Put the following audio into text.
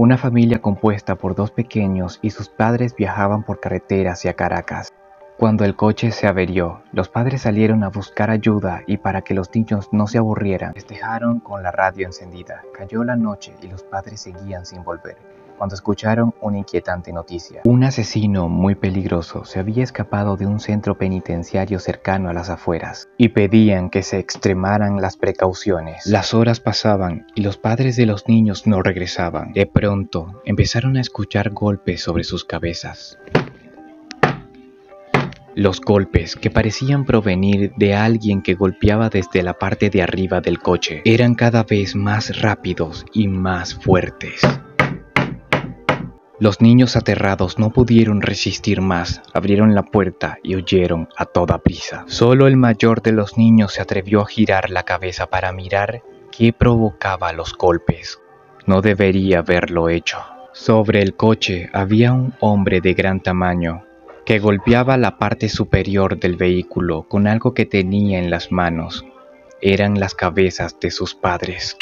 Una familia compuesta por dos pequeños y sus padres viajaban por carretera hacia Caracas. Cuando el coche se averió, los padres salieron a buscar ayuda y para que los niños no se aburrieran, festejaron con la radio encendida. Cayó la noche y los padres seguían sin volver cuando escucharon una inquietante noticia. Un asesino muy peligroso se había escapado de un centro penitenciario cercano a las afueras y pedían que se extremaran las precauciones. Las horas pasaban y los padres de los niños no regresaban. De pronto empezaron a escuchar golpes sobre sus cabezas. Los golpes, que parecían provenir de alguien que golpeaba desde la parte de arriba del coche, eran cada vez más rápidos y más fuertes. Los niños aterrados no pudieron resistir más, abrieron la puerta y huyeron a toda prisa. Solo el mayor de los niños se atrevió a girar la cabeza para mirar qué provocaba los golpes. No debería haberlo hecho. Sobre el coche había un hombre de gran tamaño que golpeaba la parte superior del vehículo con algo que tenía en las manos. Eran las cabezas de sus padres.